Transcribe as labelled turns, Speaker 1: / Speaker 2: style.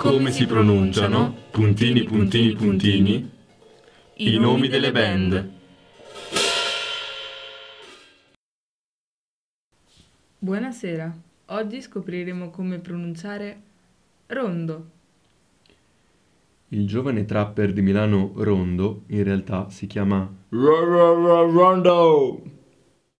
Speaker 1: come si pronunciano, puntini puntini puntini, i nomi delle band.
Speaker 2: Buonasera, oggi scopriremo come pronunciare rondo.
Speaker 3: Il giovane trapper di Milano Rondo in realtà si chiama
Speaker 4: Rondo.